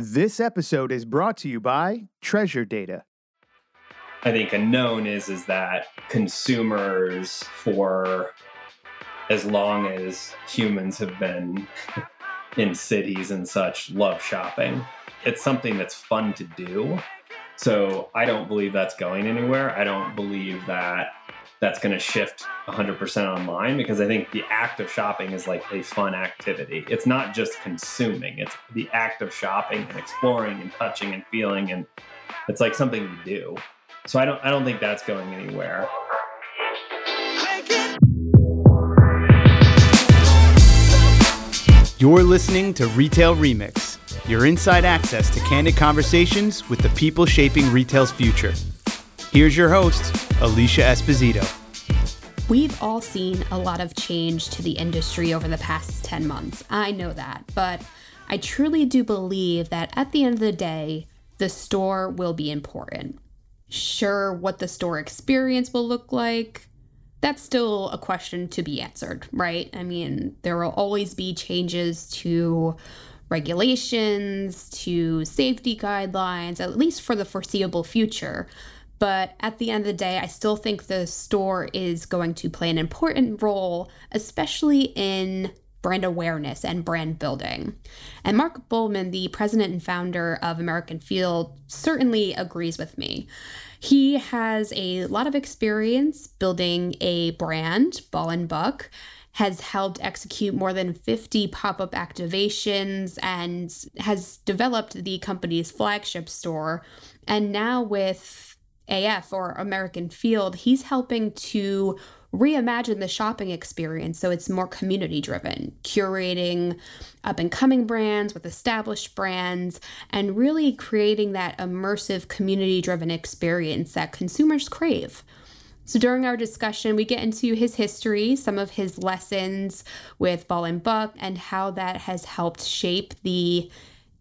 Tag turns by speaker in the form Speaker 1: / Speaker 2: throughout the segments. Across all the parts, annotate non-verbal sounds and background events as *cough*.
Speaker 1: This episode is brought to you by Treasure Data.
Speaker 2: I think a known is is that consumers for as long as humans have been *laughs* in cities and such love shopping. It's something that's fun to do. So I don't believe that's going anywhere. I don't believe that that's going to shift 100% online because I think the act of shopping is like a fun activity. It's not just consuming, it's the act of shopping and exploring and touching and feeling and it's like something you do. So I don't I don't think that's going anywhere.
Speaker 1: You're listening to Retail Remix, your inside access to candid conversations with the people shaping retail's future. Here's your host, Alicia Esposito.
Speaker 3: We've all seen a lot of change to the industry over the past 10 months. I know that, but I truly do believe that at the end of the day, the store will be important. Sure, what the store experience will look like, that's still a question to be answered, right? I mean, there will always be changes to regulations, to safety guidelines, at least for the foreseeable future. But at the end of the day, I still think the store is going to play an important role, especially in brand awareness and brand building. And Mark Bollman, the president and founder of American Field, certainly agrees with me. He has a lot of experience building a brand, Ball and Buck, has helped execute more than 50 pop up activations and has developed the company's flagship store. And now with AF or American Field, he's helping to reimagine the shopping experience so it's more community driven, curating up and coming brands with established brands, and really creating that immersive community driven experience that consumers crave. So during our discussion, we get into his history, some of his lessons with Ball and Buck, and how that has helped shape the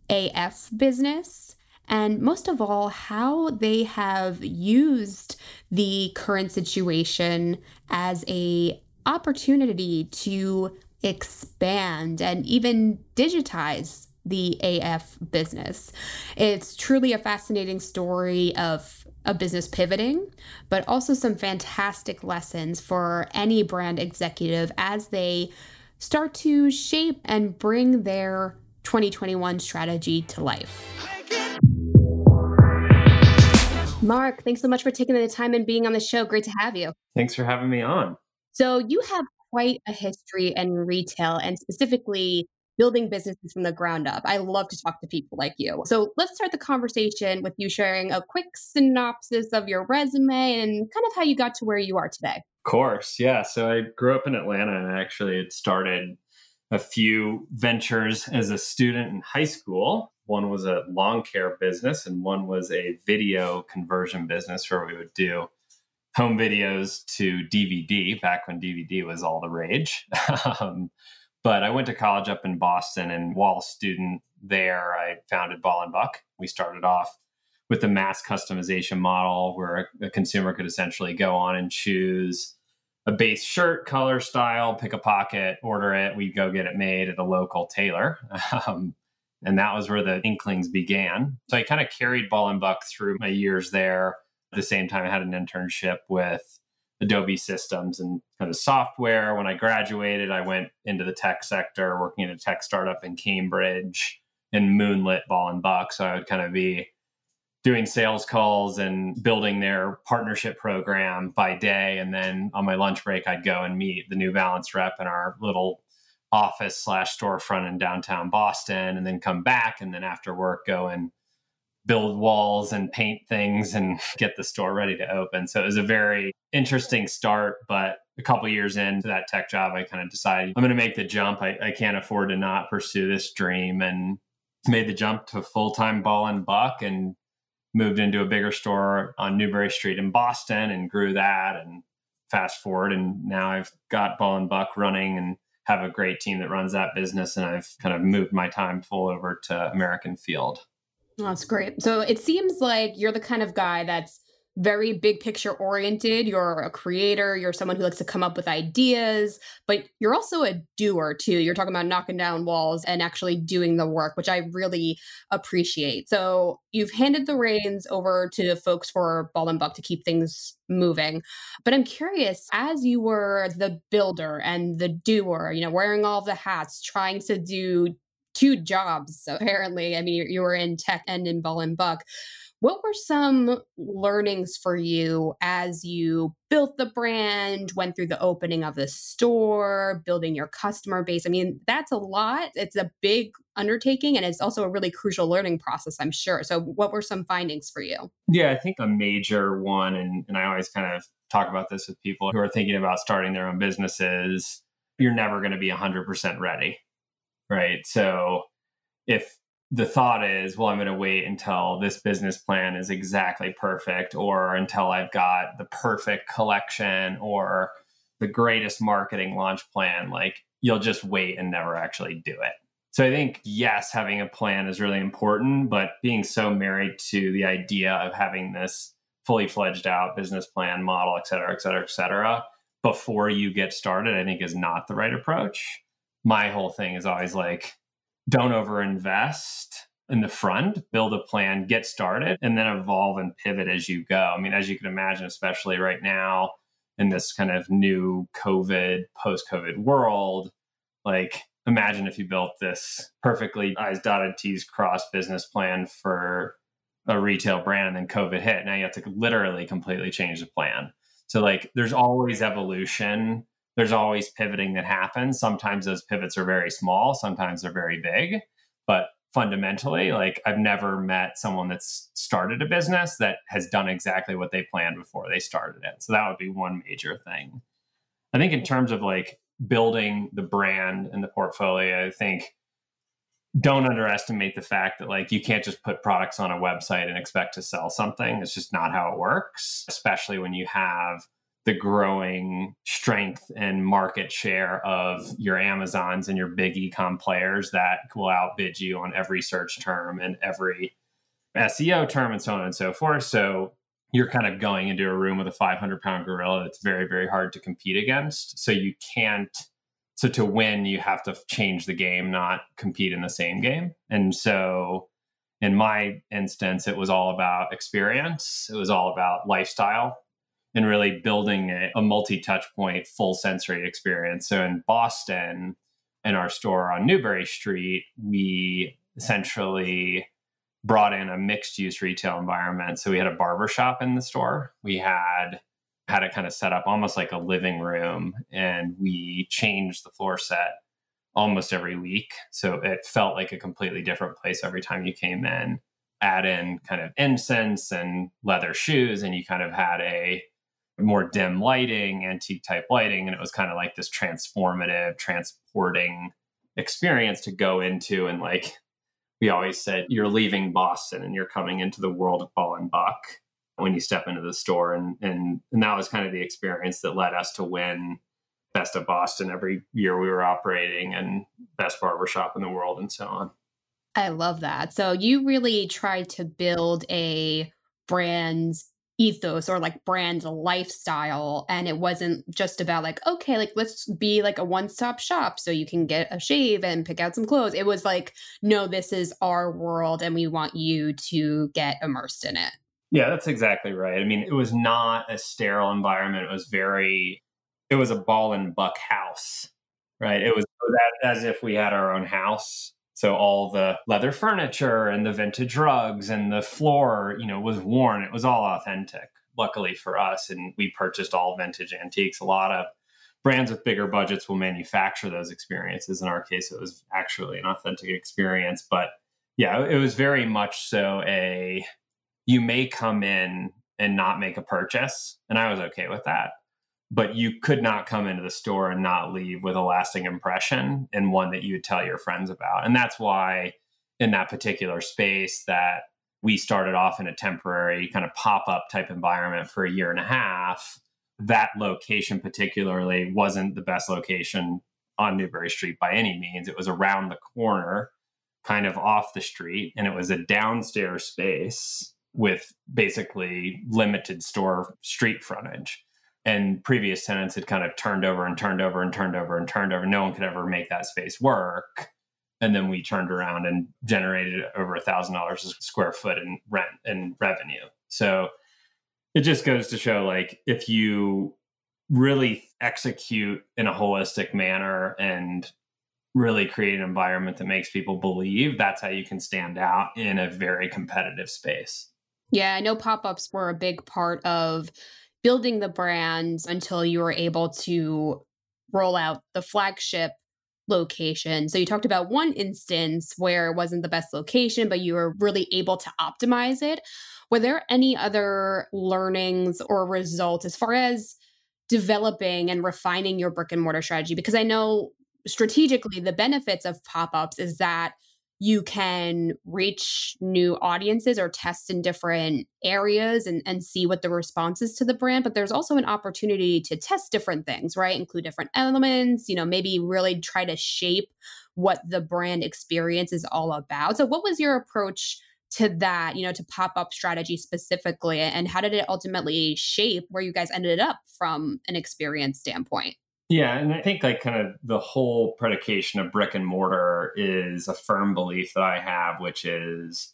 Speaker 3: AF business and most of all, how they have used the current situation as a opportunity to expand and even digitize the AF business. It's truly a fascinating story of a business pivoting, but also some fantastic lessons for any brand executive as they start to shape and bring their 2021 strategy to life. Mark, thanks so much for taking the time and being on the show. Great to have you.
Speaker 2: Thanks for having me on.
Speaker 3: So, you have quite a history in retail and specifically building businesses from the ground up. I love to talk to people like you. So, let's start the conversation with you sharing a quick synopsis of your resume and kind of how you got to where you are today.
Speaker 2: Of course. Yeah. So, I grew up in Atlanta and actually it started a few ventures as a student in high school. One was a lawn care business, and one was a video conversion business where we would do home videos to DVD back when DVD was all the rage. *laughs* um, but I went to college up in Boston, and while a student there, I founded Ball and Buck. We started off with the mass customization model where a, consumer could essentially go on and choose a base shirt, color, style, pick a pocket, order it. We go get it made at a local tailor. *laughs* Um, and that was where the inklings began. So I kind of carried Ball and Buck through my years there. At the same time, I had an internship with Adobe Systems and kind of software. When I graduated, I went into the tech sector, working in a tech startup in Cambridge and moonlit Ball and Buck. So I would kind of be doing sales calls and building their partnership program by day. And then on my lunch break, I'd go and meet the New Balance rep in our little office slash storefront in downtown Boston and then come back and then after work go and build walls and paint things and *laughs* get the store ready to open. So it was a very interesting start, but a couple years into that tech job, I kind of decided I'm going to make the jump. I, I can't afford to not pursue this dream and made the jump to full time ball and buck and moved into a bigger store on Newbury Street in Boston and grew that and fast forward and now I've got ball and buck running and have a great team that runs that business, and I've kind of moved my time full over to American Field.
Speaker 3: that's great. So it seems like you're the kind of guy that's very big picture oriented. You're a creator, you're someone who likes to come up with ideas, but you're also a doer too. You're talking about knocking down walls and actually doing the work, which I really appreciate. So you've handed the reins over to folks for Ball and Buck to keep things moving. But I'm curious, as you were the builder and the doer, you know, wearing all the hats, trying to do two jobs, apparently. I mean, you were in tech and in Ball and Buck what were some learnings for you as you built the brand, went through the opening of the store, building your customer base? I mean, that's a lot. It's a big undertaking and it's also a really crucial learning process, I'm sure. So, what were some findings for you?
Speaker 2: Yeah, I think a major one, and, and I always kind of talk about this with people who are thinking about starting their own businesses, you're never going to be 100% ready. Right. So, the thought is, well, I'm going to wait until this business plan is exactly perfect or until I've got the perfect collection or the greatest marketing launch plan. Like you'll just wait and never actually do it. So I think, yes, having a plan is really important, but being so married to the idea of having this fully fledged out business plan model, et cetera, et cetera, et cetera, before you get started, I think is not the right approach. My whole thing is always like, don't overinvest in the front, build a plan, get started, and then evolve and pivot as you go. I mean, as you can imagine, especially right now in this kind of new COVID, post COVID world, like imagine if you built this perfectly I's dotted T's crossed business plan for a retail brand and then COVID hit. Now you have to literally completely change the plan. So, like, there's always evolution there's always pivoting that happens. Sometimes those pivots are very small, sometimes they're very big. But fundamentally, like I've never met someone that's started a business that has done exactly what they planned before they started it. So that would be one major thing. I think in terms of like building the brand and the portfolio, I think don't underestimate the fact that like you can't just put products on a website and expect to sell something. It's just not how it works, especially when you have the growing strength and market share of your Amazons and your big ecom players that will outbid you on every search term and every SEO term and so on and so forth. So you're kind of going into a room with a 500 pound gorilla that's very, very hard to compete against. So you can't, so to win, you have to change the game, not compete in the same game. And so in my instance, it was all about experience, it was all about lifestyle and really building a, a multi touch point, full sensory experience. So in Boston, in our store on Newbury Street, we essentially brought in a mixed use retail environment. So we had a barber shop in the store. We had had it kind of set up almost like a living room and we changed the floor set almost every week. So it felt like a completely different place every time you came in. Add in kind of incense and leather shoes, and you kind of had a more dim lighting, antique type lighting. And it was kind of like this transformative, transporting experience to go into. And like we always said, you're leaving Boston and you're coming into the world of Ball and Buck when you step into the store. And, and, and that was kind of the experience that led us to win Best of Boston every year we were operating and Best Barbershop in the world and so on.
Speaker 3: I love that. So you really tried to build a brand ethos or like brand lifestyle and it wasn't just about like okay like let's be like a one-stop shop so you can get a shave and pick out some clothes. It was like no this is our world and we want you to get immersed in it.
Speaker 2: Yeah that's exactly right. I mean it was not a sterile environment. It was very it was a ball and buck house right? It was, it was as if we had our own house so all the leather furniture and the vintage rugs and the floor, you know, was worn. It was all authentic. Luckily for us, and we purchased all vintage antiques. A lot of brands with bigger budgets will manufacture those experiences. In our case, it was actually an authentic experience. But yeah, it was very much so a you may come in and not make a purchase. And I was okay with that but you could not come into the store and not leave with a lasting impression and one that you would tell your friends about. And that's why in that particular space that we started off in a temporary kind of pop-up type environment for a year and a half, that location particularly wasn't the best location on Newbury Street by any means. It was around the corner, kind of off the street, and it was a downstairs space with basically limited store street frontage. And previous tenants had kind of turned over and turned over and turned over and turned over. No one could ever make that space work. And then we turned around and generated over a thousand dollars a square foot in rent and revenue. So it just goes to show like if you really execute in a holistic manner and really create an environment that makes people believe that's how you can stand out in a very competitive space.
Speaker 3: Yeah, I know pop ups were a big part of building the brand until you were able to roll out the flagship location. So you talked about one instance where it wasn't the best location, but you were really able to optimize it. Were there any other learnings or results as far as developing and refining your brick and mortar strategy? Because I know strategically the benefits of pop-ups is that you can reach new audiences or test in different areas and, and see what the response is to the brand but there's also an opportunity to test different things right? Include different elements you know maybe really try to shape what the brand experience is all about. So what was your approach to that you know to pop-up strategy specifically and how did it ultimately shape where you guys ended up from an experience standpoint
Speaker 2: yeah, and I think like kind of the whole predication of brick and mortar is a firm belief that I have, which is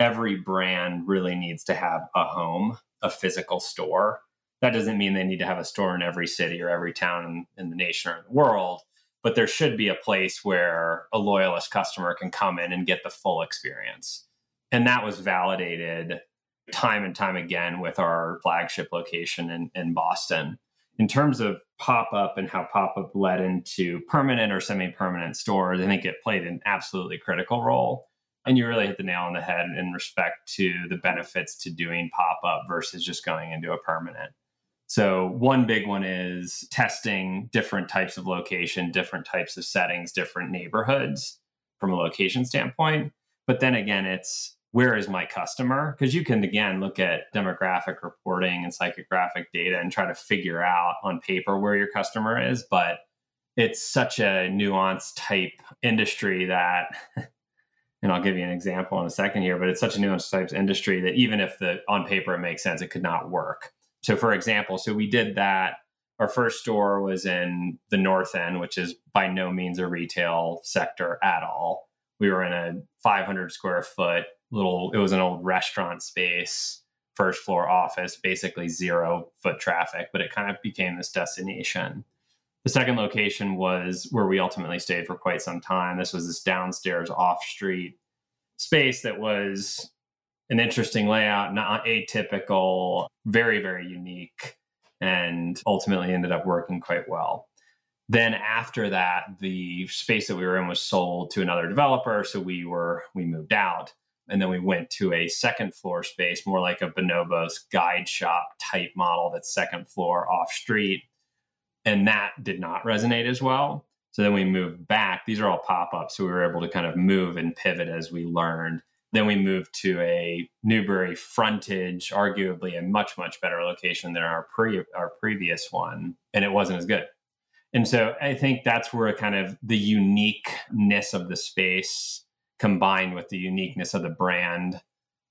Speaker 2: every brand really needs to have a home, a physical store. That doesn't mean they need to have a store in every city or every town in, the nation or in the world, but there should be a place where a loyalist customer can come in and get the full experience. And that was validated time and time again with our flagship location in, in Boston in terms of pop up and how pop up led into permanent or semi permanent stores, I think it played an absolutely critical role. And you really hit the nail on the head in respect to the benefits to doing pop up versus just going into a permanent. So, one big one is testing different types of location, different types of settings, different neighborhoods from a location standpoint. But then again, it's where is my customer? Because you can again look at demographic reporting and psychographic data and try to figure out on paper where your customer is, but it's such a nuanced type industry that *laughs* and I'll give you an example in a second here, but it's such a nuanced type industry that even if the on paper it makes sense, it could not work. So for example, so we did that. Our first store was in the north end, which is by no means a retail sector at all. We were in a 500 square foot little it was an old restaurant space first floor office basically zero foot traffic but it kind of became this destination. The second location was where we ultimately stayed for quite some time. This was this downstairs off street space that was an interesting layout not atypical very very unique and ultimately ended up working quite well. Then after that the space that we were in was sold to another developer so we were we moved out and then we went to a second floor space, more like a Bonobos guide shop type model that's second floor off street. And that did not resonate as well. So then we moved back. These are all pop ups. So we were able to kind of move and pivot as we learned. Then we moved to a Newbury frontage, arguably a much, much better location than our, pre- our previous one. And it wasn't as good. And so I think that's where kind of the uniqueness of the space combined with the uniqueness of the brand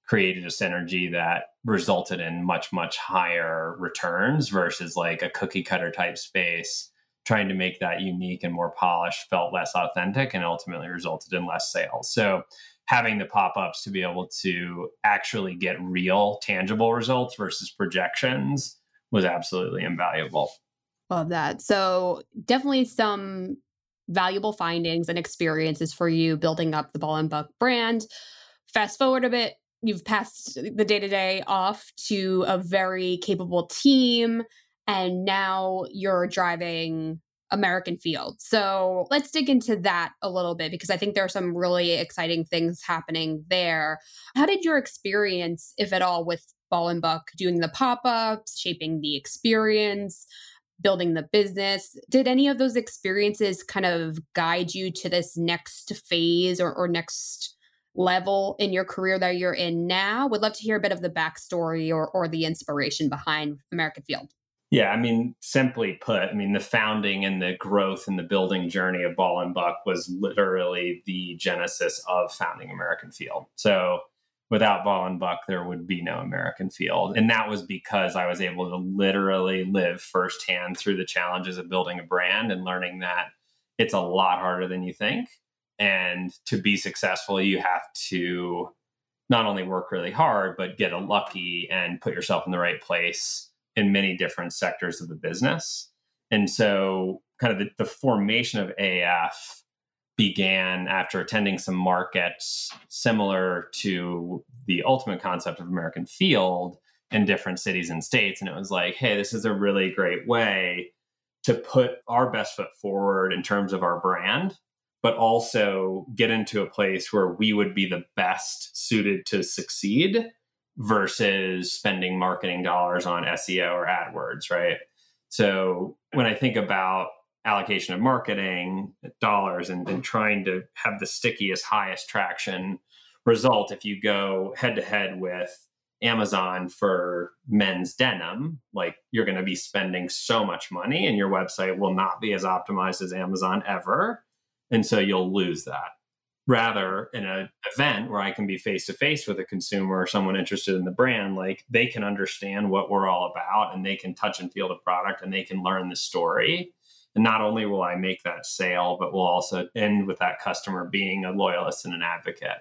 Speaker 2: created a synergy that resulted in much much higher returns versus like a cookie cutter type space. Trying to make that unique and more polished felt less authentic and ultimately resulted in less sales. So having the pop-ups to be able to actually get real tangible results versus projections was absolutely invaluable.
Speaker 3: Love that. So definitely some valuable findings and experiences for you building up the Ball and Buck brand. Fast forward a bit, you've passed the day to day off to a very capable team, and now you're driving American Field. So let's dig into that a little bit because I think there are some really exciting things happening there. How did your experience, if at all, with Ball and Buck doing the pop ups, shaping the experience? Building the business. Did any of those experiences kind of guide you to this next phase or, or next level in your career that you're in now? Would love to hear a bit of the backstory or, or the inspiration behind American Field.
Speaker 2: Yeah, I mean, simply put, I mean, the founding and the growth and the building journey of Ball and Buck was literally the genesis of founding American Field. So without ball and buck there would be no american field. And that was because i was able to literally live firsthand through the challenges of building a brand and learning that it's a lot harder than you think. And to be successful you have to not only work really hard but get lucky and put yourself in the right place in many different sectors of the business. And so kind of the, the formation of af began after attending some markets similar to the ultimate concept of American Field in different cities and states. And it was like, hey, this is a really great way to put our best foot forward in terms of our brand, but also get into a place where we would be the best suited to succeed versus spending marketing dollars on SEO or AdWords, right? So when I think about allocation of marketing dollars and, and mm-hmm. trying to have the stickiest, highest traction result if you go head to head with Amazon for men's denim, like you're going to be spending so much money and your website will not be as optimized as Amazon ever. And so you'll lose that. Rather, in an event where I can be face to face with a consumer or someone interested in the brand, like they can understand what we're all about and they can touch and feel the product and they can learn the story and not only will I make that sale, but we'll also end with that customer being a loyalist and an advocate.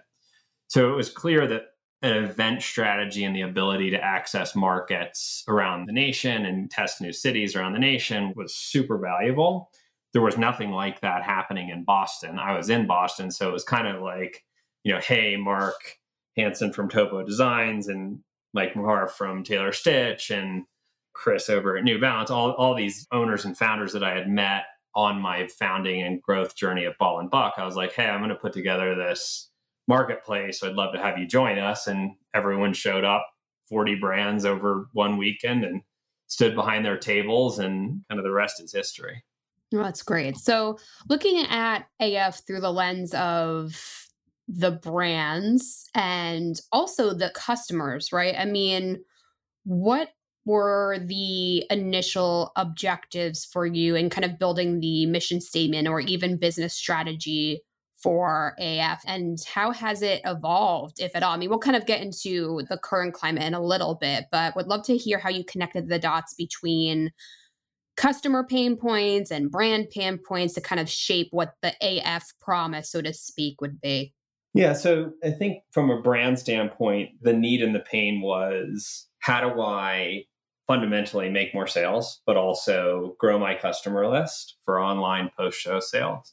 Speaker 2: So it was clear that an event strategy and the ability to access markets around the nation and test new cities around the nation was super valuable. There was nothing like that happening in Boston. I was in Boston, so it was kind of like, you know, hey, Mark Hanson from Topo Designs and Mike Maher from Taylor Stitch and Chris over at New Balance, all, all these owners and founders that I had met on my founding and growth journey at Ball and Buck, I was like, hey, I'm going to put together this marketplace. I'd love to have you join us. And everyone showed up, 40 brands over one weekend and stood behind their tables, and kind of the rest is history.
Speaker 3: Well, that's great. So looking at AF through the lens of the brands and also the customers, right? I mean, what were the initial objectives for you in kind of building the mission statement or even business strategy for AF and how has it evolved, if at all? I mean, we'll kind of get into the current climate in a little bit, but would love to hear how you connected the dots between customer pain points and brand pain points to kind of shape what the AF promise, so to speak, would be.
Speaker 2: Yeah, so I think from a brand standpoint, the need and the pain was how do I fundamentally make more sales, but also grow my customer list for online post show sales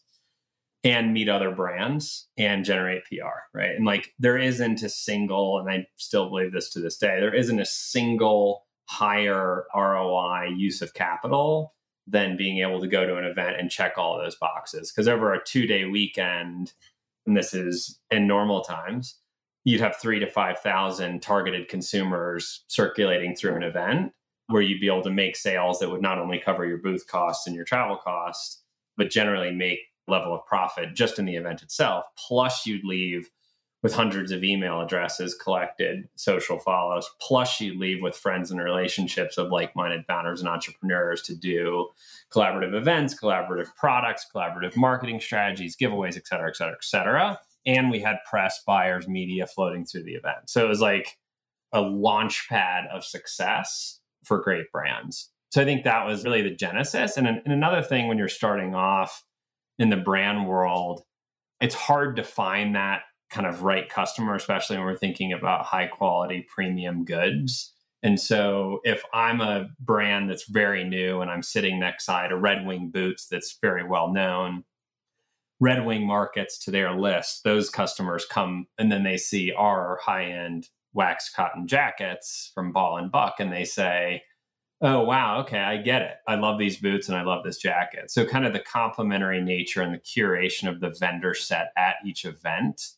Speaker 2: and meet other brands and generate PR, right? And like there isn't a single, and I still believe this to this day, there isn't a single higher ROI use of capital than being able to go to an event and check all those boxes. Because over a two day weekend, and this is in normal times, you'd have three to 5,000 targeted consumers circulating through an event where you'd be able to make sales that would not only cover your booth costs and your travel costs, but generally make level of profit just in the event itself. Plus, you'd leave with hundreds of email addresses collected, social follows. Plus, you'd leave with friends and relationships of like minded founders and entrepreneurs to do collaborative events, collaborative products, collaborative marketing strategies, giveaways, et cetera, et cetera, et cetera. And we had press, buyers, media floating through the event. So it was like a launch pad of success for great brands. So I think that was really the genesis. And, and another thing when you're starting off in the brand world, it's hard to find that kind of right customer, especially when we're thinking about high quality premium goods. And so if I'm a brand that's very new and I'm sitting next side a Red Wing Boots that's very well known, Red Wing markets to their list, those customers come and then they see our high end wax cotton jackets from Ball and Buck and they say, Oh, wow. Okay. I get it. I love these boots and I love this jacket. So, kind of the complementary nature and the curation of the vendor set at each event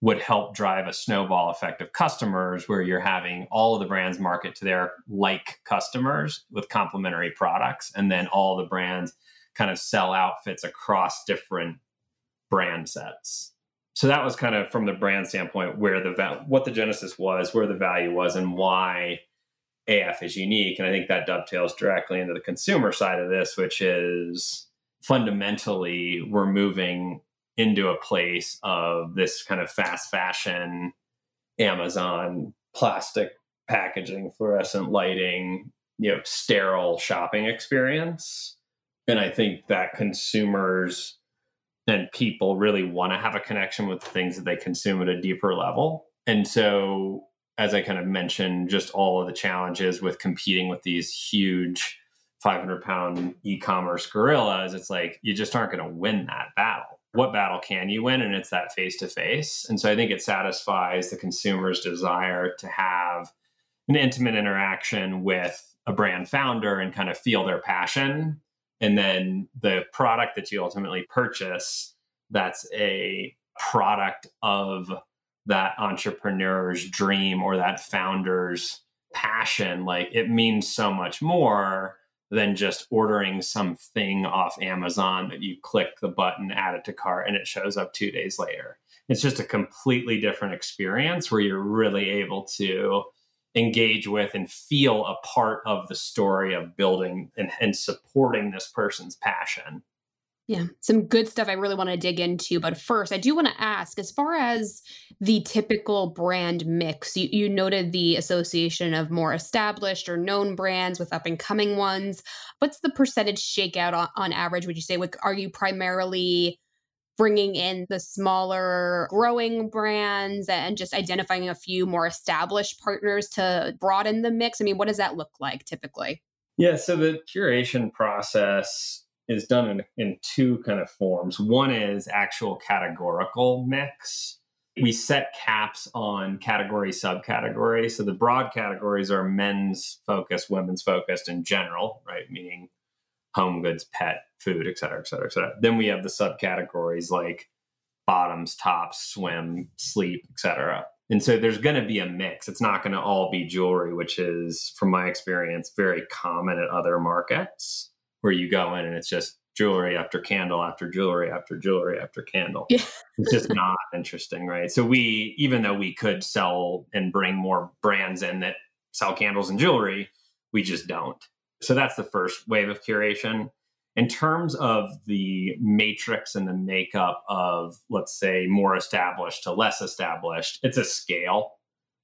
Speaker 2: would help drive a snowball effect of customers where you're having all of the brands market to their like customers with complementary products. And then all the brands kind of sell outfits across different brand sets so that was kind of from the brand standpoint where the va- what the genesis was where the value was and why af is unique and i think that dovetails directly into the consumer side of this which is fundamentally we're moving into a place of this kind of fast fashion Amazon plastic packaging, fluorescent lighting, you know, sterile shopping experience. And I think that consumers and people really want to have a connection with the things that they consume at a deeper level. And so, as I kind of mentioned, just all of the challenges with competing with these huge 500 pound e commerce gorillas, it's like you just aren't going to win that battle. What battle can you win? And it's that face to face. And so I think it satisfies the consumer's desire to have an intimate interaction with a brand founder and kind of feel their passion. And then the product that you ultimately purchase, that's a product of that entrepreneur's dream or that founder's passion. Like it means so much more than just ordering something off Amazon that you click the button, add it to cart, and it shows up two days later. It's just a completely different experience where you're really able to engage with and feel a part of the story of building and, and supporting this person's passion.
Speaker 3: Yeah, some good stuff I really want to dig into. But first, I do want to ask as far as the typical brand mix, you, you noted the association of more established or known brands with up and coming ones. What's the percentage shakeout on, on average, would you say? Are you primarily bringing in the smaller growing brands and just identifying a few more established partners to broaden the mix? I mean, what does that look like typically?
Speaker 2: Yeah, so the curation process is done in, in two kind of forms. One is actual categorical mix. We set caps on category subcategory. So the broad categories are men's focused, women's focused in general, right? Meaning home goods, pet, food, et cetera, et cetera, et cetera. Then we have the subcategories like bottoms, tops, swim, sleep, et cetera. And so there's going to be a mix. It's not going to all be jewelry, which is, from my experience, very common at other markets where you go in and it's just jewelry after candle after jewelry after jewelry after candle. Yeah. it's just not interesting, right? So we, even though we could sell and bring more brands in that sell candles and jewelry, we just don't. So that's the first wave of curation. In terms of the matrix and the makeup of, let's say, more established to less established, it's a scale.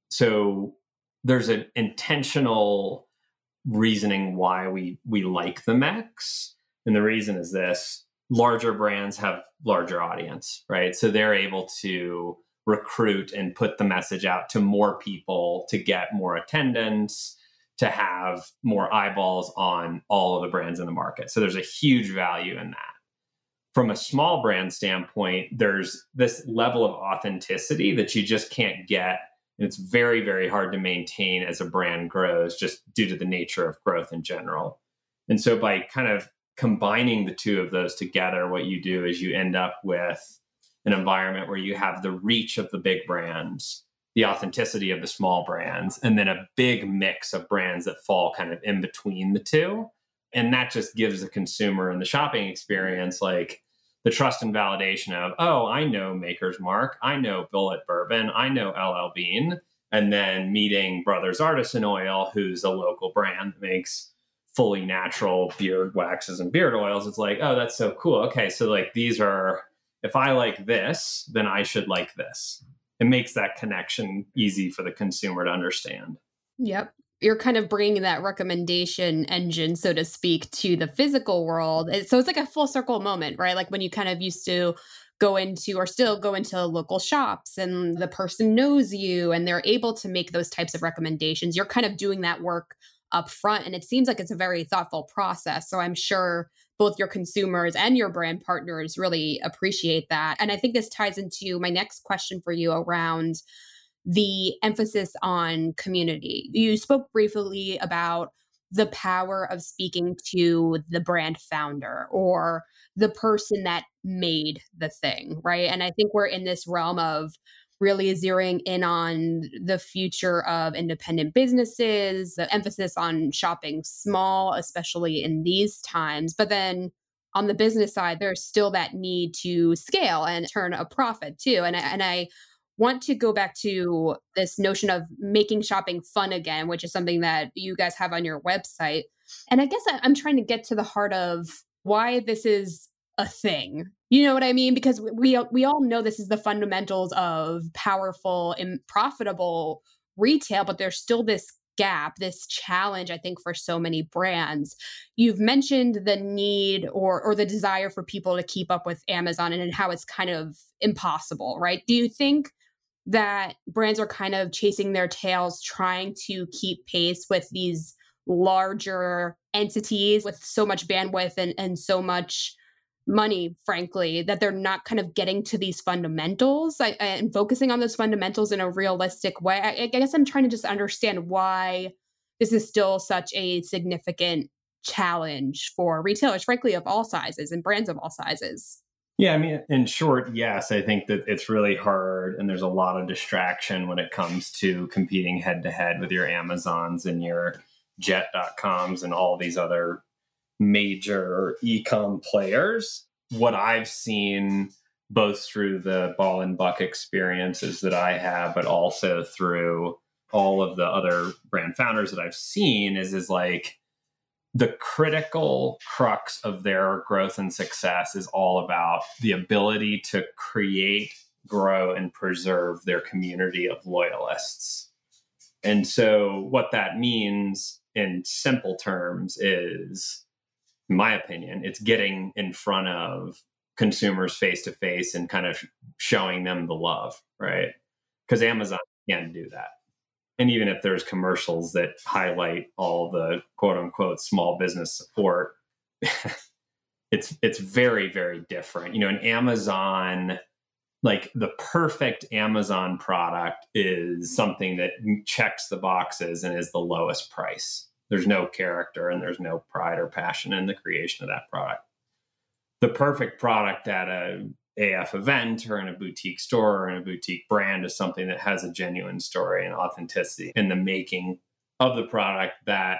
Speaker 2: So there's an intentional reasoning why we we like the mix. And the reason is this larger brands have larger audience, right? So they're able to recruit and put the message out to more people to get more attendance to have more eyeballs on all of the brands in the market. So there's a huge value in that. From a small brand standpoint, there's this level of authenticity that you just can't get. And it's very, very hard to maintain as a brand grows just due to the nature of growth in general. And so by kind of combining the two of those together, what you do is you end up with an environment where you have the reach of the big brands the authenticity of the small brands and then a big mix of brands that fall kind of in between the two. And that just gives the consumer and the shopping experience like the trust and validation of oh i know maker's mark. I know Bulleit bourbon. I know ll bean. And then meeting brothers artisan oil who's a local brand that makes fully natural beard waxes and beard oils. It's like oh that's so cool. Okay so like these are if i like this then i should like this it makes that connection easy for the consumer to understand.
Speaker 3: Yep. You're kind of bringing that recommendation engine, so to speak, to the physical world. So it's like a full circle moment, right? Like when you kind of used to go into or still go into local shops and the person knows you and they're able to make those types of recommendations. You're kind of doing that work up front. And it seems like it's a very thoughtful process. So I'm sure both your consumers and your brand partners really appreciate that. And I think this ties into my next question for you around the emphasis on community. You spoke briefly about the power of speaking to the brand founder or the person that made the thing, right? And I think we're in this realm of really zeroing in on the future of independent businesses, the emphasis on shopping small, especially in these times. But then on the business side, there's still that need to scale and turn a profit too. And and I want to go back to this notion of making shopping fun again, which is something that you guys have on your website. And I guess I'm trying to get to the heart of why this is a thing You know what I mean? Because we we all know this is the fundamentals of powerful and profitable retail, but there's still this gap, this challenge, I think, for so many brands. You've mentioned the need or or the desire for people to keep up with Amazon and, and how it's kind of impossible, right? Do you think that brands are kind of chasing their tails trying to keep pace with these larger entities with so much bandwidth and, and so much money, frankly, that they're not kind of getting to these fundamentals and focusing on those fundamentals in a realistic way. I, I guess I'm trying to just understand why this is still such a significant challenge for retailers, frankly, of all sizes and brands of all sizes.
Speaker 2: Yeah, I mean, in short, yes, I think that it's really hard and there's a lot of distraction when it comes to competing head to head with your Amazons and your jet.coms and all these other major ecom players. What I've seen both through the ball and buck experiences that I have, but also through all of the other brand founders that I've seen is is like the critical crux of their growth and success is all about the ability to create, grow, and preserve their community of loyalists. And so, what that means in simple terms is in my opinion, it's getting in front of consumers face to face and kind of showing them the love, right? Because Amazon can't do that. And even if there's commercials that highlight all the quote unquote small business support, *laughs* it's it's very very different. You know, an Amazon like the perfect Amazon product is something that checks the boxes and is the lowest price there's no character and there's no pride or passion in the creation of that product. The perfect product at a AF event or in a boutique store or in a boutique brand is something that has a genuine story and authenticity in the making of the product that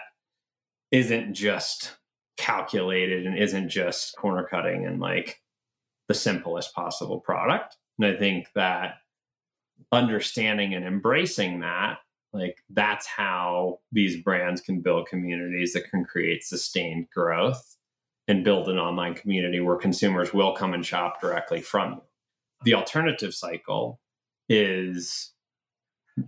Speaker 2: isn't just calculated and isn't just corner cutting and like the simplest possible product. And I think that understanding and embracing that like that's how these brands can build communities that can create sustained growth and build an online community where consumers will come and shop directly from you. The alternative cycle is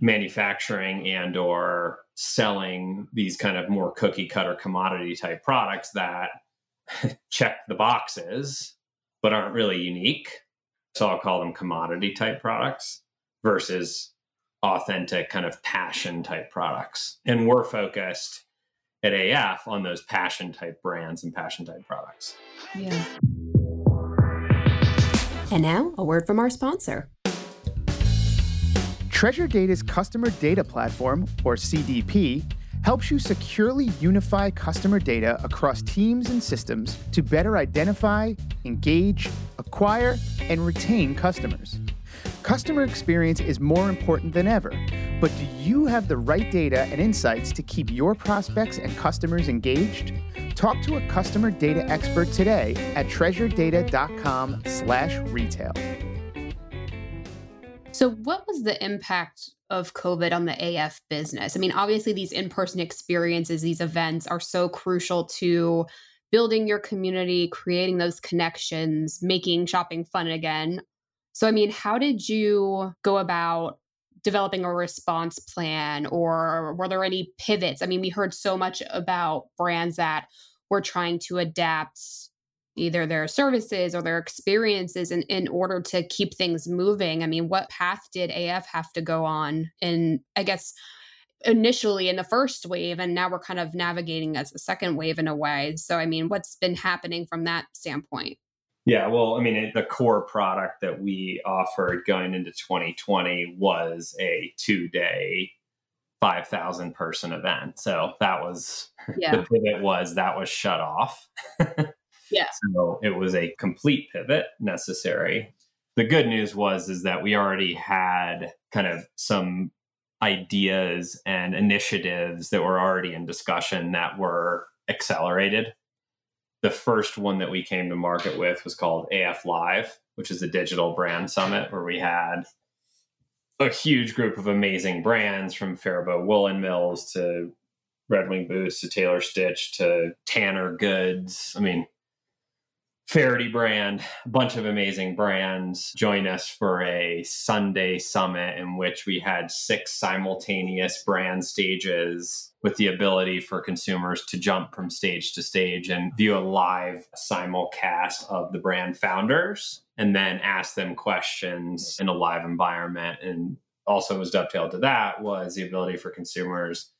Speaker 2: manufacturing and or selling these kind of more cookie cutter commodity type products that *laughs* check the boxes but aren't really unique. So I'll call them commodity type products versus authentic kind of passion type products. And we're focused at AF on those passion type brands and passion type products.
Speaker 3: Yeah. And now, a word from our sponsor.
Speaker 1: Treasure Data's customer data platform, or CDP, helps you securely unify customer data across teams and systems to better identify, engage, acquire, and retain customers. Customer experience is more important than ever, but do you have the right data and insights to keep your prospects and customers engaged? Talk to a customer data expert today at treasuredata.com/retail.
Speaker 3: So, what was the impact of COVID on the AF business? I mean, obviously, these in-person experiences, these events, are so crucial to building your community, creating those connections, making shopping fun again. So, I mean, how did you go about developing a response plan or were there any pivots? I mean, we heard so much about brands that were trying to adapt either their services or their experiences in, in order to keep things moving. I mean, what path did AF have to go on? And I guess initially in the first wave, and now we're kind of navigating as a second wave in a way. So, I mean, what's been happening from that standpoint?
Speaker 2: Yeah, well, I mean, the core product that we offered going into 2020 was a two day, 5,000 person event. So that was *laughs* yeah. the pivot was that was shut off. *laughs*
Speaker 3: yeah.
Speaker 2: So it was a complete pivot necessary. The good news was is that we already had kind of some ideas and initiatives that were already in discussion that were accelerated the first one that we came to market with was called AF Live, which is a digital brand summit where we had a huge group of amazing brands from Faribault Woolen Mills to Red Wing Boots to Taylor Stitch to Tanner Goods. I mean, Faherty brand, a bunch of amazing brands join us for a Sunday summit in which we had six simultaneous brand stages with the ability for consumers to jump from stage to stage and view a live simulcast of the brand founders and then ask them questions in a live environment. And also was dovetailed to that was the ability for consumers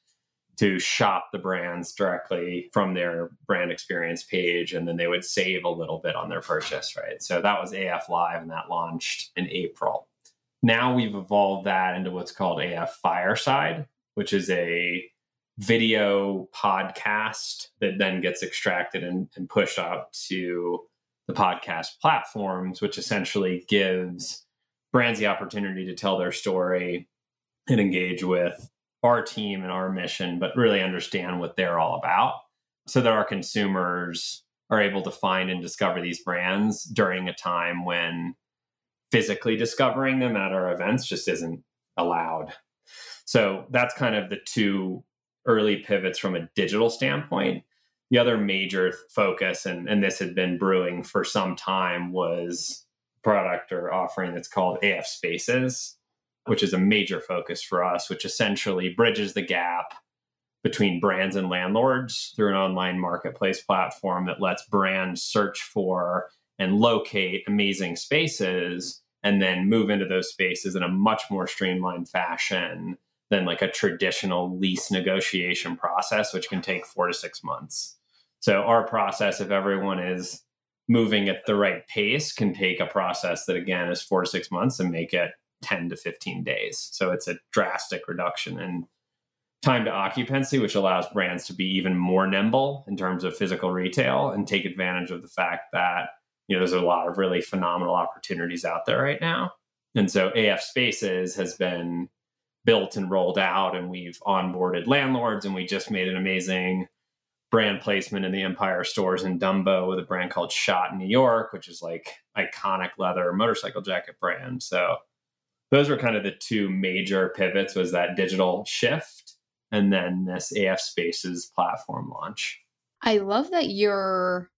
Speaker 2: to shop the brands directly from their brand experience page and then they would save a little bit on their purchase right? So that was af live and that launched in april. Now we've evolved that into what's called af fireside which is a video podcast that then gets extracted and, and pushed out to the podcast platforms which essentially gives brands the opportunity to tell their story and engage with our team and our mission, but really understand what they're all about so that our consumers are able to find and discover these brands during a time when physically discovering them at our events just isn't allowed. So that's kind of the two early pivots from a digital standpoint. The other major focus, and, and this had been brewing for some time, was product or offering that's called AF Spaces which is a major focus for us, which essentially bridges the gap between brands and landlords through an online marketplace platform that lets brands search for and locate amazing spaces and then move into those spaces in a much more streamlined fashion than like a traditional lease negotiation process, which can take four to six months. So, our process, if everyone is moving at the right pace, can take a process that again is four to six months and make it 10 to 15 days. So it's a drastic reduction in time to occupancy, which allows brands to be even more nimble in terms of physical retail and take advantage of the fact that you know there's a lot of really phenomenal opportunities out there right now. And so AF Spaces has been built and rolled out and we've onboarded landlords and we just made an amazing brand placement in the Empire stores in Dumbo with a brand called Schott New York, which is like iconic leather motorcycle jacket brand. So those were kind of the two major pivots was that digital shift and then this AF Spaces platform launch.
Speaker 3: I love that you're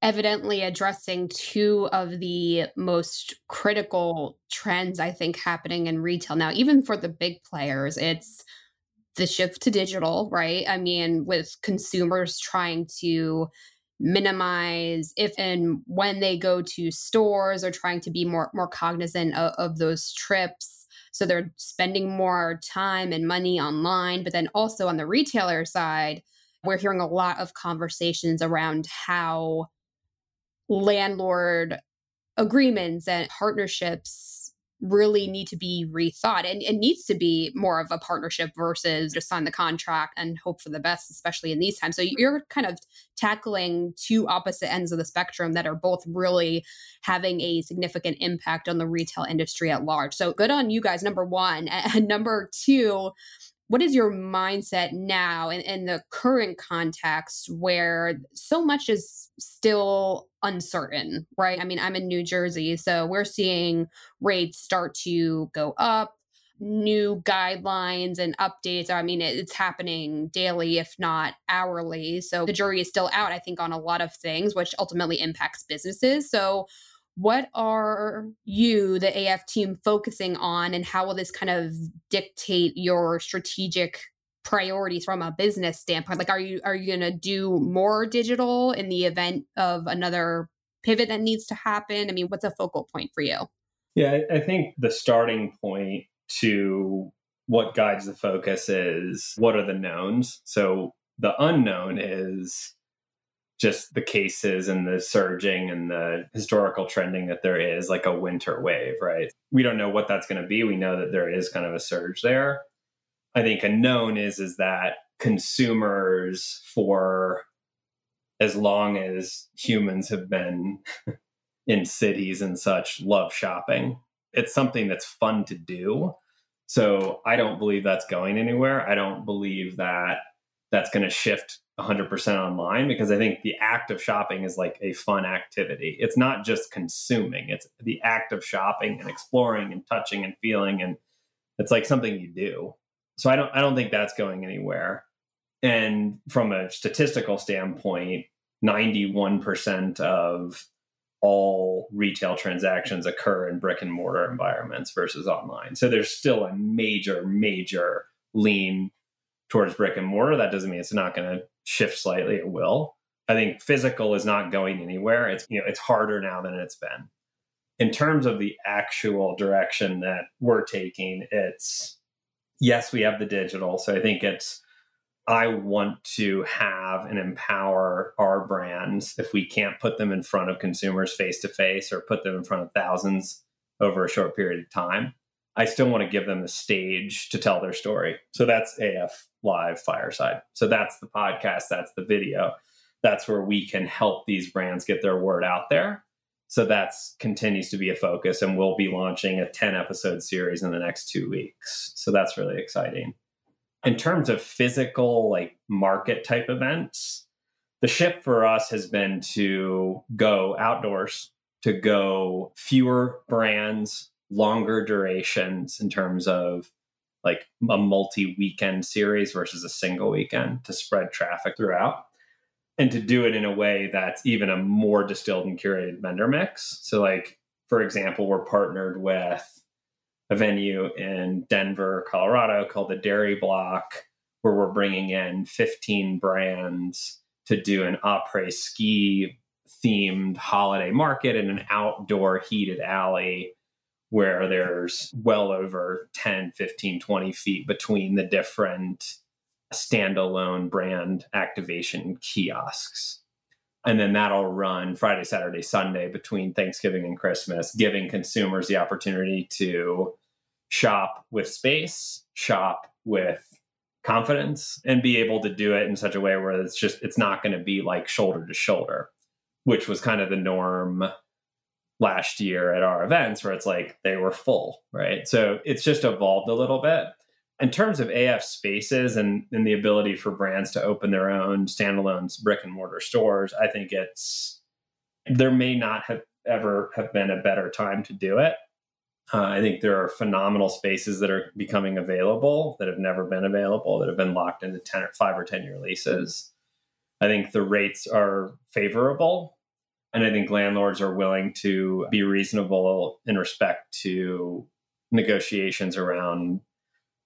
Speaker 3: evidently addressing two of the most critical trends I think happening in retail now even for the big players it's the shift to digital right I mean with consumers trying to minimize if and when they go to stores or trying to be more more cognizant of, of those trips. So they're spending more time and money online but then also on the retailer side we're hearing a lot of conversations around how landlord agreements and partnerships really need to be rethought and it needs to be more of a partnership versus just sign the contract and hope for the best especially in these times. So you're kind of tackling two opposite ends of the spectrum that are both really having a significant impact on the retail industry at large. So good on you guys number one. *laughs* And number two what is your mindset now in, in, the current context where so much is still uncertain, right? I mean, I'm in New Jersey, so we're seeing rates start to go up, new guidelines and updates. I mean, it's happening daily, if not hourly. So the jury is still out, I think, on a lot of things, which ultimately impacts businesses. So, what are you, the AF team, focusing on, and how will this kind of dictate your strategic priorities from a business standpoint? Like, are you are you going to do more digital in the event of another pivot that needs to happen? I mean, what's a focal point for you?
Speaker 2: Yeah, I think the starting point to what guides the focus is what are the knowns. So the unknown is just the cases and the surging and the historical trending that there is, like a winter wave, right? We don't know what that's going to be. We know that there is kind of a surge there. I think a known is is that consumers for as long as humans have been *laughs* in cities and such love shopping. It's something that's fun to do. So I don't believe that's going anywhere. I don't believe that that's going to shift 100% online because I think the act of shopping is like a fun activity. It's not just consuming, it's the act of shopping and exploring and touching and feeling and it's like something you do. So I don't I don't think that's going anywhere. And from a statistical standpoint, 91% of all retail transactions occur in brick and mortar environments versus online. So there's still a major, major lean towards brick and mortar. That doesn't mean it's not going to shift slightly. It will. I think physical is not going anywhere. It's you know it's harder now than it's been. In terms of the actual direction that we're taking, it's yes, we have the digital. So I think it's I want to have and empower our brands if we can't put them in front of consumers face to face or put them in front of thousands over a short period of time. I still want to give them the stage to tell their story. So that's AF Live Fireside. So that's the podcast, that's the video. That's where we can help these brands get their word out there. So that's continues to be a focus and we'll be launching a 10 episode series in the next 2 weeks. So that's really exciting in terms of physical like market type events the shift for us has been to go outdoors to go fewer brands longer durations in terms of like a multi weekend series versus a single weekend to spread traffic throughout and to do it in a way that's even a more distilled and curated vendor mix. So like for example we're partnered with a venue in Denver, Colorado called the Dairy Block, where we're bringing in 15 brands to do an après ski themed holiday market in an outdoor heated alley where there's well over 10, 15, 20 feet between the different standalone brand activation kiosks. And then that'll run Friday, Saturday, Sunday between Thanksgiving and Christmas, giving consumers the opportunity to shop with space, shop with confidence, and be able to do it in such a way where it's just, it's not going to be like shoulder to shoulder, which was kind of the norm last year at our events where it's like they were full, right? So it's just evolved a little bit. In terms of AF spaces and, and the ability for brands to open their own standalone brick and mortar stores, I think it's there may not have ever have been a better time to do it. Uh, I think there are phenomenal spaces that are becoming available that have never been available, that have been locked into 10 or 5 or 10 year leases. I think the rates are favorable. And I think landlords are willing to be reasonable in respect to negotiations around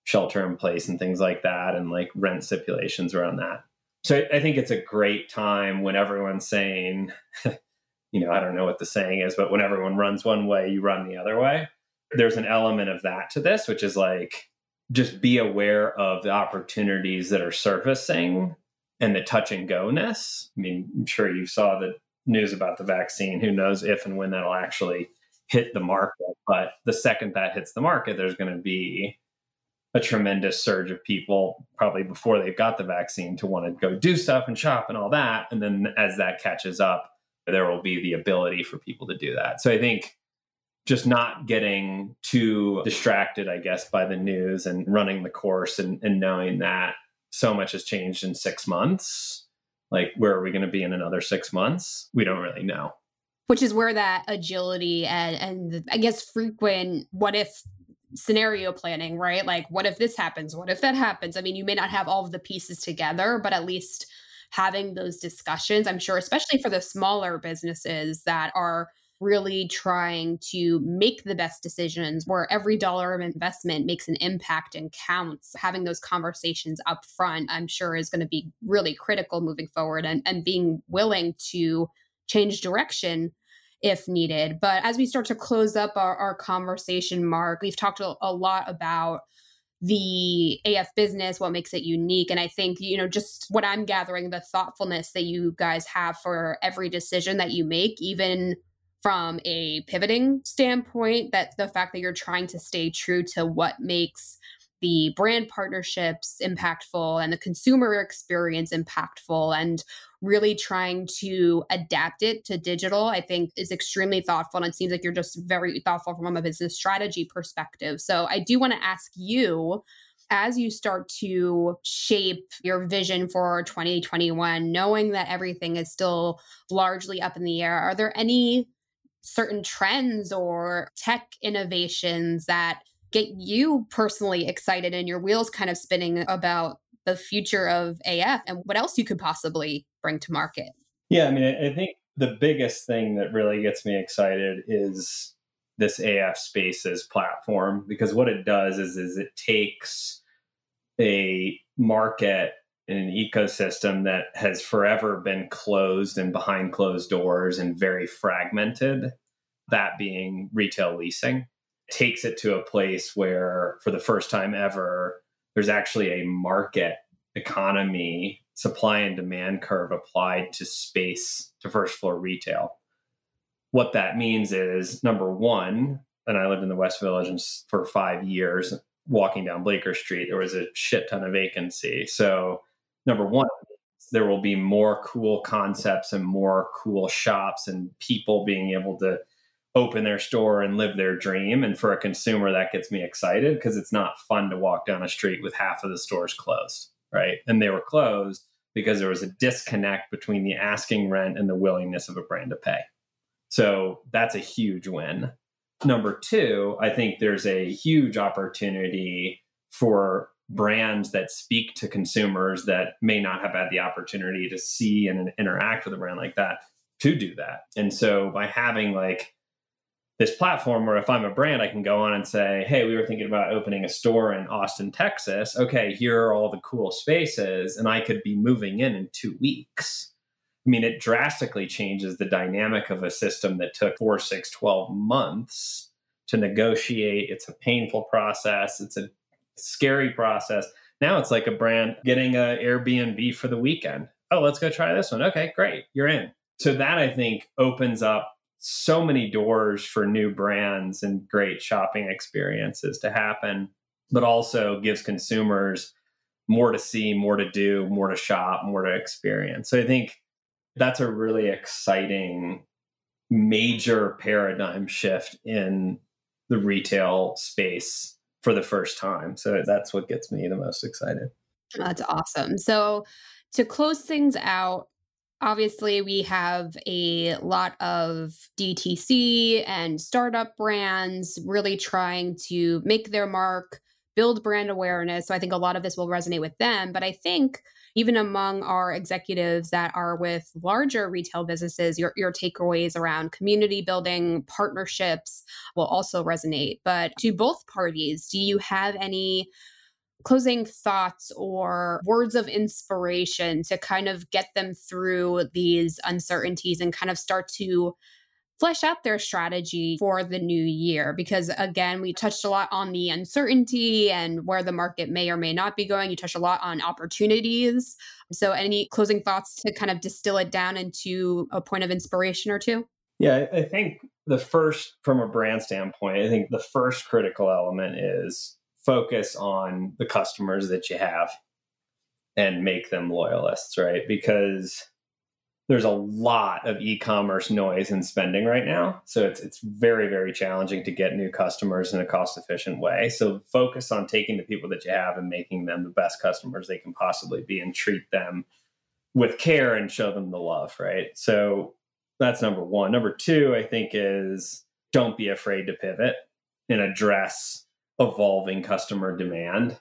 Speaker 2: shelter in place and things like that, and like rent stipulations around that. So I think it's a great time when everyone's saying, *laughs* you know, I don't know what the saying is, but when everyone runs one way, you run the other way there's an element of that to this, which is like just be aware of the opportunities that are surfacing and the touch and go ness. I mean, I'm sure you saw the news about the vaccine. Who knows if and when that'll actually hit the market. But the second that hits the market, there's going to be a tremendous surge of people, probably before they've got the vaccine, to want to go do stuff and shop and all that. And then as that catches up, there will be the ability for people to do that. So I think just not getting too distracted, I guess, by the news and running the course and, and knowing that so much has changed in six months. Like, where are we going to be in another six months? We don't really know.
Speaker 3: Which is where that agility and, and I guess frequent what if scenario planning, right? Like, what if this happens? What if that happens? I mean, you may not have all of the pieces together, but at least having those discussions, I'm sure, especially for the smaller businesses that are really trying to make the best decisions where every dollar of investment makes an impact and counts having those conversations up front i'm sure is going to be really critical moving forward and, and being willing to change direction if needed but as we start to close up our, our conversation mark we've talked a, a lot about the AF business, what makes it unique. And I think, you know, just what I'm gathering, the thoughtfulness that you guys have for every decision that you make, even from a pivoting standpoint that the fact that you're trying to stay true to what makes the brand partnerships impactful and the consumer experience impactful and really trying to adapt it to digital i think is extremely thoughtful and it seems like you're just very thoughtful from a business strategy perspective. So i do want to ask you as you start to shape your vision for 2021 knowing that everything is still largely up in the air are there any certain trends or tech innovations that get you personally excited and your wheels kind of spinning about the future of AF and what else you could possibly bring to market?
Speaker 2: Yeah, I mean, I think the biggest thing that really gets me excited is this AF Spaces platform because what it does is, is it takes a market in an ecosystem that has forever been closed and behind closed doors and very fragmented, that being retail leasing, takes it to a place where, for the first time ever, there's actually a market economy supply and demand curve applied to space to first floor retail. What that means is number one, and I lived in the West Village for five years, walking down Bleecker Street, there was a shit ton of vacancy. So, number one, there will be more cool concepts and more cool shops and people being able to open their store and live their dream. And for a consumer, that gets me excited because it's not fun to walk down a street with half of the stores closed, right? And they were closed because there was a disconnect between the asking rent and the willingness of a brand to pay. So that's a huge win. Number two, I think there's a huge opportunity for brands that speak to consumers that may not have had the opportunity to see and interact with a brand like that to do that. And so by having like this platform where if I'm a brand, I can go on and say, hey, we were thinking about opening a store in Austin, Texas. Okay, here are all the cool spaces. And I could be moving in in two weeks. I mean, it drastically changes the dynamic of a system that took four, six, 12 months to negotiate. It's a painful process, it's a scary process. Now it's like a brand getting an Airbnb for the weekend. Oh, let's go try this one. Okay, great. You're in. So that I think opens up so many doors for new brands and great shopping experiences to happen, but also gives consumers more to see, more to do, more to shop, more to experience. So I think that's a really exciting major paradigm shift in the retail space for the first time. So that's what gets me the most excited.
Speaker 3: That's awesome. So to close things out, obviously we have a lot of DTC and startup brands really trying to make their mark, build brand awareness. So I think a lot of this will resonate with them, but I think even among our executives that are with larger retail businesses, your, your takeaways around community building, partnerships will also resonate. But to both parties, do you have any closing thoughts or words of inspiration to kind of get them through these uncertainties and kind of start to flesh out their strategy for the new year because again we touched a lot on the uncertainty and where the market may or may not be going. You touched a lot on opportunities. So any closing thoughts to kind of distill it down into a point of inspiration or two?
Speaker 2: Yeah i think the first from a brand standpoint i think the first critical element is focus on the customers that you have and make them loyalists right? Because there's a lot of e-commerce noise and spending right now. So it's it's very very challenging to get new customers in a cost efficient way. So focus on taking the people that you have and making them the best customers they can possibly be and treat them with care and show them the love right? So that's number 1 number 2 i think is don't be afraid to pivot and address evolving customer demand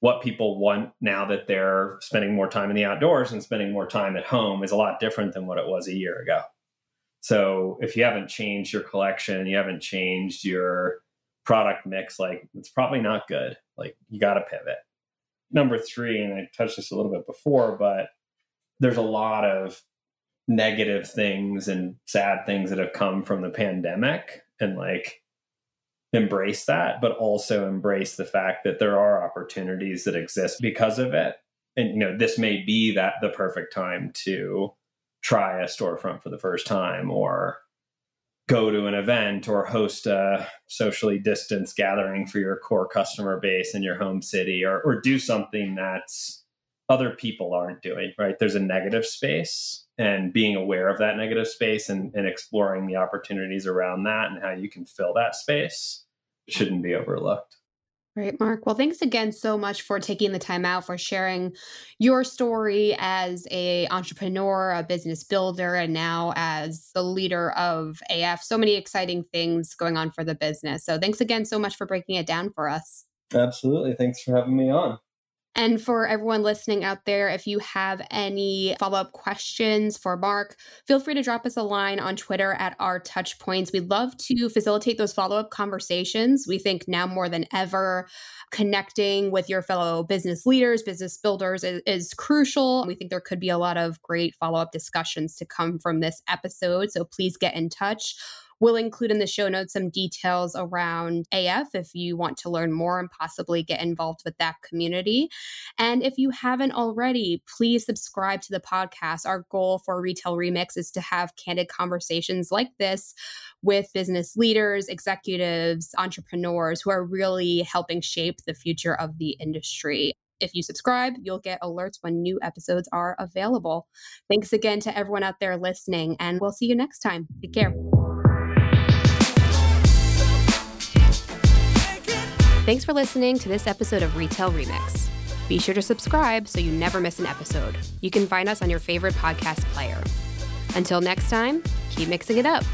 Speaker 2: what people want now that they're spending more time in the outdoors and spending more time at home is a lot different than what it was a year ago. So if you haven't changed your collection, you haven't changed your product mix, like it's probably not good. Like you got to pivot. Number three, and I touched this a little bit before, but there's a lot of negative things and sad things that have come from the pandemic. And like embrace that, but also embrace the fact that there are opportunities that exist because of it. And you know, this may be that the perfect time to try a storefront for the first time or go to an event or host a socially distanced gathering for your core customer base in your home city or, or do something that's other people aren't doing, right? There's a negative space and being aware of that negative space and, and exploring the opportunities around that and how you can fill that space shouldn't be overlooked.
Speaker 3: Great, Mark. Well, thanks again so much for taking the time out for sharing your story as a entrepreneur, a business builder, and now as the leader of AF. So many exciting things going on for the business. So thanks again so much for breaking it down for us.
Speaker 2: Absolutely. Thanks for having me on.
Speaker 3: And for everyone listening out there, if you have any follow up questions for Mark, feel free to drop us a line on Twitter at RTouchPoints. We'd love to facilitate those follow up conversations. We think now more than ever, connecting with your fellow business leaders, business builders is, is crucial. We think there could be a lot of great follow up discussions to come from this episode. So please get in touch. We'll include in the show notes some details around AF if you want to learn more and possibly get involved with that community. And if you haven't already, please subscribe to the podcast. Our goal for Retail Remix is to have candid conversations like this with business leaders, executives, entrepreneurs who are really helping shape the future of the industry. If you subscribe, you'll get alerts when new episodes are available. Thanks again to everyone out there listening, and we'll see you next time. Take care. Thanks for listening to this episode of Retail Remix. Be sure to subscribe so you never miss an episode. You can find us on your favorite podcast player. Until next time, keep mixing it up.